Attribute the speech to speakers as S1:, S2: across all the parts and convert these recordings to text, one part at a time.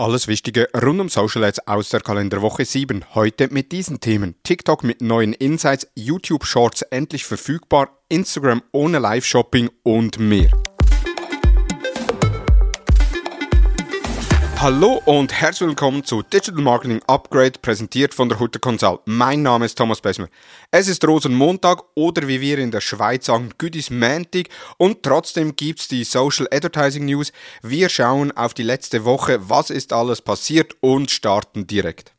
S1: Alles Wichtige rund um Social Ads aus der Kalenderwoche 7. Heute mit diesen Themen. TikTok mit neuen Insights, YouTube Shorts endlich verfügbar, Instagram ohne Live-Shopping und mehr. Hallo und herzlich willkommen zu Digital Marketing Upgrade, präsentiert von der Hutter Consult. Mein Name ist Thomas Besmer. Es ist Rosenmontag oder wie wir in der Schweiz sagen, Güdis Mantic und trotzdem gibt's die Social Advertising News. Wir schauen auf die letzte Woche, was ist alles passiert und starten direkt.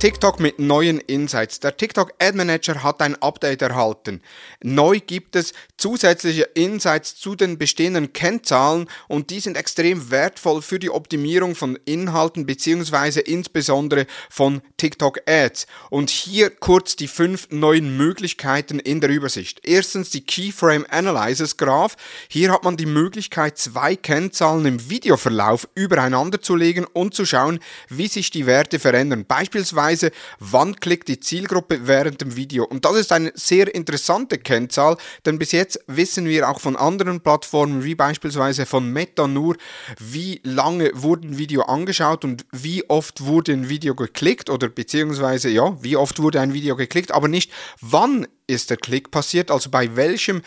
S1: TikTok mit neuen Insights. Der TikTok Ad Manager hat ein Update erhalten. Neu gibt es zusätzliche Insights zu den bestehenden Kennzahlen und die sind extrem wertvoll für die Optimierung von Inhalten beziehungsweise insbesondere von TikTok Ads. Und hier kurz die fünf neuen Möglichkeiten in der Übersicht. Erstens die Keyframe Analysis Graph. Hier hat man die Möglichkeit, zwei Kennzahlen im Videoverlauf übereinander zu legen und zu schauen, wie sich die Werte verändern. Beispielsweise Weise, wann klickt die Zielgruppe während dem Video. Und das ist eine sehr interessante Kennzahl, denn bis jetzt wissen wir auch von anderen Plattformen, wie beispielsweise von Meta nur, wie lange wurde ein Video angeschaut und wie oft wurde ein Video geklickt oder beziehungsweise ja, wie oft wurde ein Video geklickt, aber nicht wann ist der Klick passiert, also bei welchem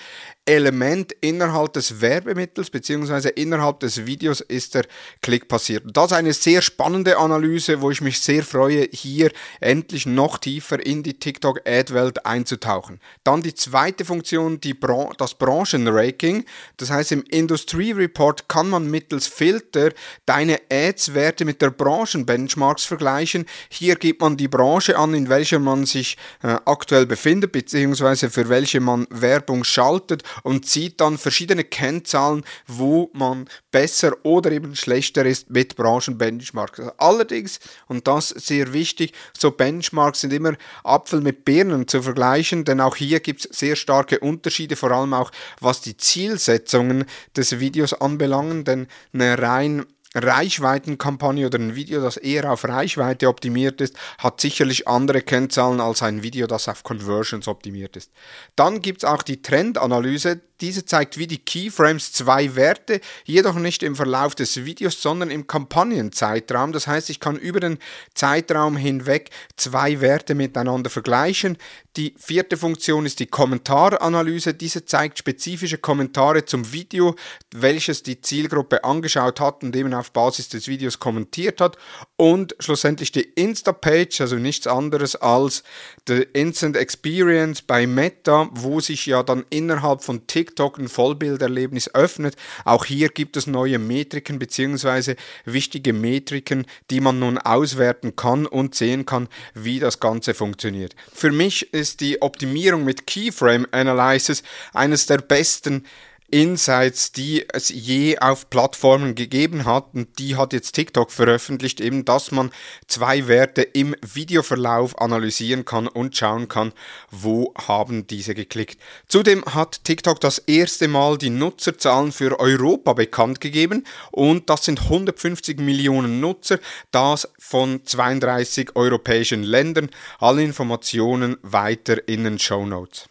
S1: Element innerhalb des Werbemittels bzw. innerhalb des Videos ist der Klick passiert. Das ist eine sehr spannende Analyse, wo ich mich sehr freue, hier endlich noch tiefer in die TikTok-Ad-Welt einzutauchen. Dann die zweite Funktion, die Bran das Branchenranking. Das heißt, im Industry Report kann man mittels Filter deine Ads-Werte mit der Branchenbenchmarks vergleichen. Hier gibt man die Branche an, in welcher man sich äh, aktuell befindet, beziehungsweise beziehungsweise für welche man Werbung schaltet und sieht dann verschiedene Kennzahlen, wo man besser oder eben schlechter ist mit Branchenbenchmarks. Also allerdings, und das sehr wichtig, so Benchmarks sind immer Apfel mit Birnen zu vergleichen, denn auch hier gibt es sehr starke Unterschiede, vor allem auch was die Zielsetzungen des Videos anbelangen, denn eine rein Reichweitenkampagne oder ein Video, das eher auf Reichweite optimiert ist, hat sicherlich andere Kennzahlen als ein Video, das auf Conversions optimiert ist. Dann gibt es auch die Trendanalyse, diese zeigt wie die Keyframes zwei Werte, jedoch nicht im Verlauf des Videos, sondern im Kampagnenzeitraum. Das heißt, ich kann über den Zeitraum hinweg zwei Werte miteinander vergleichen. Die vierte Funktion ist die Kommentaranalyse. Diese zeigt spezifische Kommentare zum Video, welches die Zielgruppe angeschaut hat und eben auf Basis des Videos kommentiert hat. Und schlussendlich die Insta-Page, also nichts anderes als die Instant Experience bei Meta, wo sich ja dann innerhalb von TikTok ein Vollbilderlebnis öffnet. Auch hier gibt es neue Metriken bzw. wichtige Metriken, die man nun auswerten kann und sehen kann, wie das Ganze funktioniert. Für mich ist die Optimierung mit Keyframe Analysis eines der besten Insights, die es je auf Plattformen gegeben hat. Und die hat jetzt TikTok veröffentlicht, eben, dass man zwei Werte im Videoverlauf analysieren kann und schauen kann, wo haben diese geklickt. Zudem hat TikTok das erste Mal die Nutzerzahlen für Europa bekannt gegeben und das sind 150 Millionen Nutzer, das von 32 europäischen Ländern. Alle Informationen weiter in den Show Notes.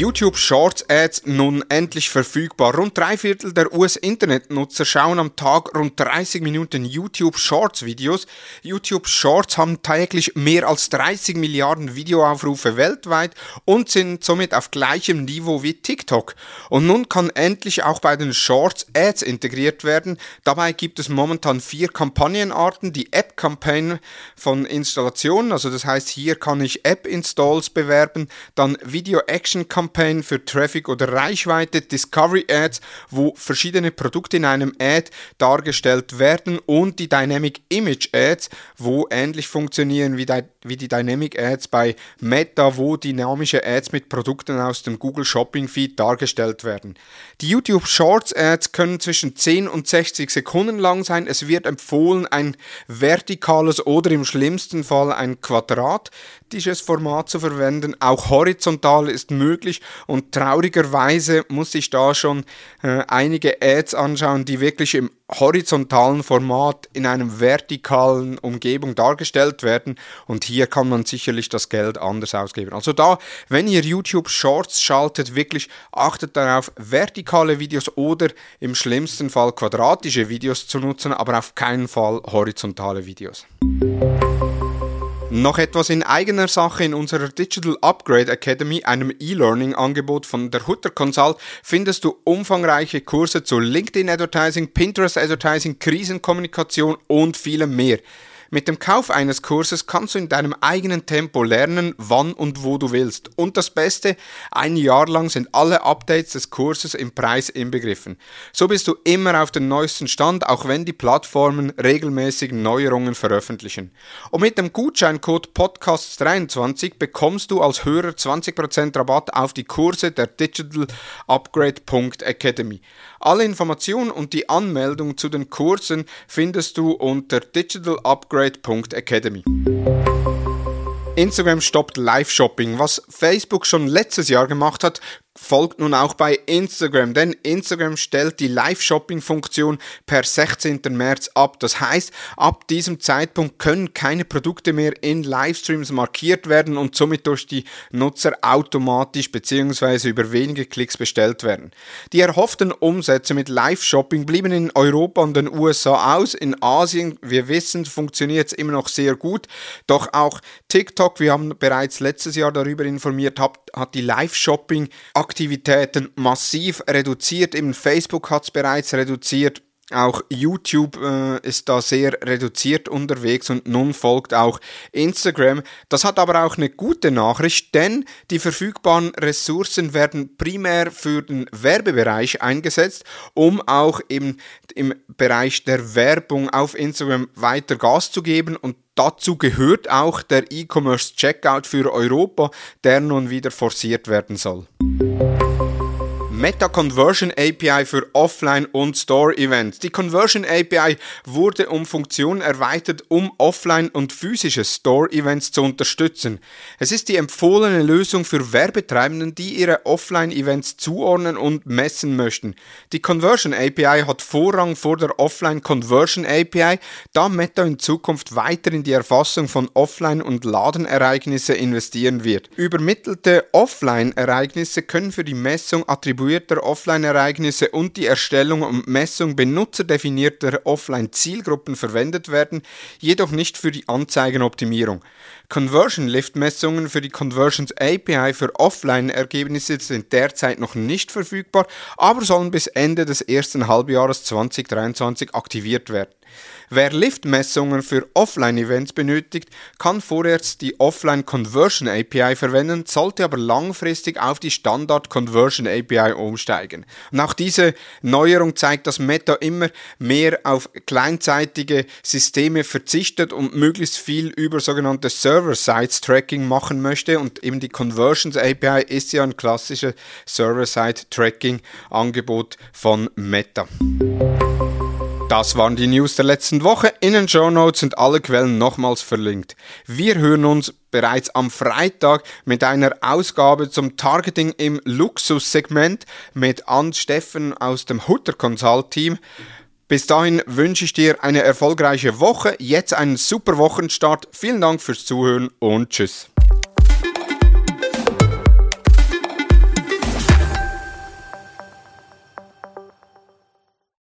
S1: YouTube Shorts Ads nun endlich verfügbar. Rund drei Viertel der US-Internetnutzer schauen am Tag rund 30 Minuten YouTube Shorts Videos. YouTube Shorts haben täglich mehr als 30 Milliarden Videoaufrufe weltweit und sind somit auf gleichem Niveau wie TikTok. Und nun kann endlich auch bei den Shorts Ads integriert werden. Dabei gibt es momentan vier Kampagnenarten. Die App-Campaign von Installationen, also das heißt, hier kann ich App-Installs bewerben, dann Video-Action-Campaign Campaign für Traffic oder Reichweite, Discovery Ads, wo verschiedene Produkte in einem Ad dargestellt werden und die Dynamic Image Ads, wo ähnlich funktionieren wie, wie die Dynamic Ads bei Meta, wo dynamische Ads mit Produkten aus dem Google Shopping Feed dargestellt werden. Die YouTube Shorts Ads können zwischen 10 und 60 Sekunden lang sein. Es wird empfohlen, ein vertikales oder im schlimmsten Fall ein quadratisches Format zu verwenden. Auch horizontal ist möglich wirklich und traurigerweise muss ich da schon äh, einige Ads anschauen, die wirklich im horizontalen Format in einem vertikalen Umgebung dargestellt werden und hier kann man sicherlich das Geld anders ausgeben. Also da, wenn ihr YouTube Shorts schaltet, wirklich achtet darauf, vertikale Videos oder im schlimmsten Fall quadratische Videos zu nutzen, aber auf keinen Fall horizontale Videos. Noch etwas in eigener Sache in unserer Digital Upgrade Academy, einem E-Learning-Angebot von der Hutter Consult, findest du umfangreiche Kurse zu LinkedIn Advertising, Pinterest Advertising, Krisenkommunikation und vielem mehr. Mit dem Kauf eines Kurses kannst du in deinem eigenen Tempo lernen, wann und wo du willst. Und das Beste, ein Jahr lang sind alle Updates des Kurses im Preis inbegriffen. So bist du immer auf dem neuesten Stand, auch wenn die Plattformen regelmäßig Neuerungen veröffentlichen. Und mit dem Gutscheincode Podcasts23 bekommst du als Hörer 20% Rabatt auf die Kurse der Digital Upgrade.academy. Alle Informationen und die Anmeldung zu den Kursen findest du unter digitalupgrade.academy. Instagram stoppt Live-Shopping. Was Facebook schon letztes Jahr gemacht hat, folgt nun auch bei Instagram, denn Instagram stellt die Live-Shopping-Funktion per 16. März ab. Das heißt, ab diesem Zeitpunkt können keine Produkte mehr in Livestreams markiert werden und somit durch die Nutzer automatisch bzw. über wenige Klicks bestellt werden. Die erhofften Umsätze mit Live-Shopping blieben in Europa und den USA aus. In Asien, wir wissen, funktioniert es immer noch sehr gut. Doch auch TikTok, wir haben bereits letztes Jahr darüber informiert, hat, die Live-Shopping Aktivitäten massiv reduziert. Eben Facebook hat es bereits reduziert. Auch YouTube äh, ist da sehr reduziert unterwegs und nun folgt auch Instagram. Das hat aber auch eine gute Nachricht, denn die verfügbaren Ressourcen werden primär für den Werbebereich eingesetzt, um auch im, im Bereich der Werbung auf Instagram weiter Gas zu geben und Dazu gehört auch der E-Commerce Checkout für Europa, der nun wieder forciert werden soll. Música Meta Conversion API für Offline- und Store-Events. Die Conversion API wurde um Funktionen erweitert, um Offline- und physische Store-Events zu unterstützen. Es ist die empfohlene Lösung für Werbetreibenden, die ihre Offline-Events zuordnen und messen möchten. Die Conversion API hat Vorrang vor der Offline Conversion API, da Meta in Zukunft weiter in die Erfassung von Offline- und Ladenereignisse investieren wird. Übermittelte Offline-Ereignisse können für die Messung attribuiert evaluierter Offline-Ereignisse und die Erstellung und Messung benutzerdefinierter Offline-Zielgruppen verwendet werden, jedoch nicht für die Anzeigenoptimierung. Conversion Lift Messungen für die Conversions API für Offline-Ergebnisse sind derzeit noch nicht verfügbar, aber sollen bis Ende des ersten Halbjahres 2023 aktiviert werden. Wer Lift-Messungen für Offline-Events benötigt, kann vorerst die Offline Conversion API verwenden, sollte aber langfristig auf die Standard Conversion API umsteigen. Und auch diese Neuerung zeigt, dass Meta immer mehr auf kleinzeitige Systeme verzichtet und möglichst viel über sogenannte Server-Side-Tracking machen möchte und eben die Conversions API ist ja ein klassisches Server-Side-Tracking-Angebot von Meta. Das waren die News der letzten Woche. In den Show Notes sind alle Quellen nochmals verlinkt. Wir hören uns bereits am Freitag mit einer Ausgabe zum Targeting im Luxussegment mit Ann Steffen aus dem Hutter Consult Team. Bis dahin wünsche ich dir eine erfolgreiche Woche, jetzt einen super Wochenstart. Vielen Dank fürs Zuhören und tschüss.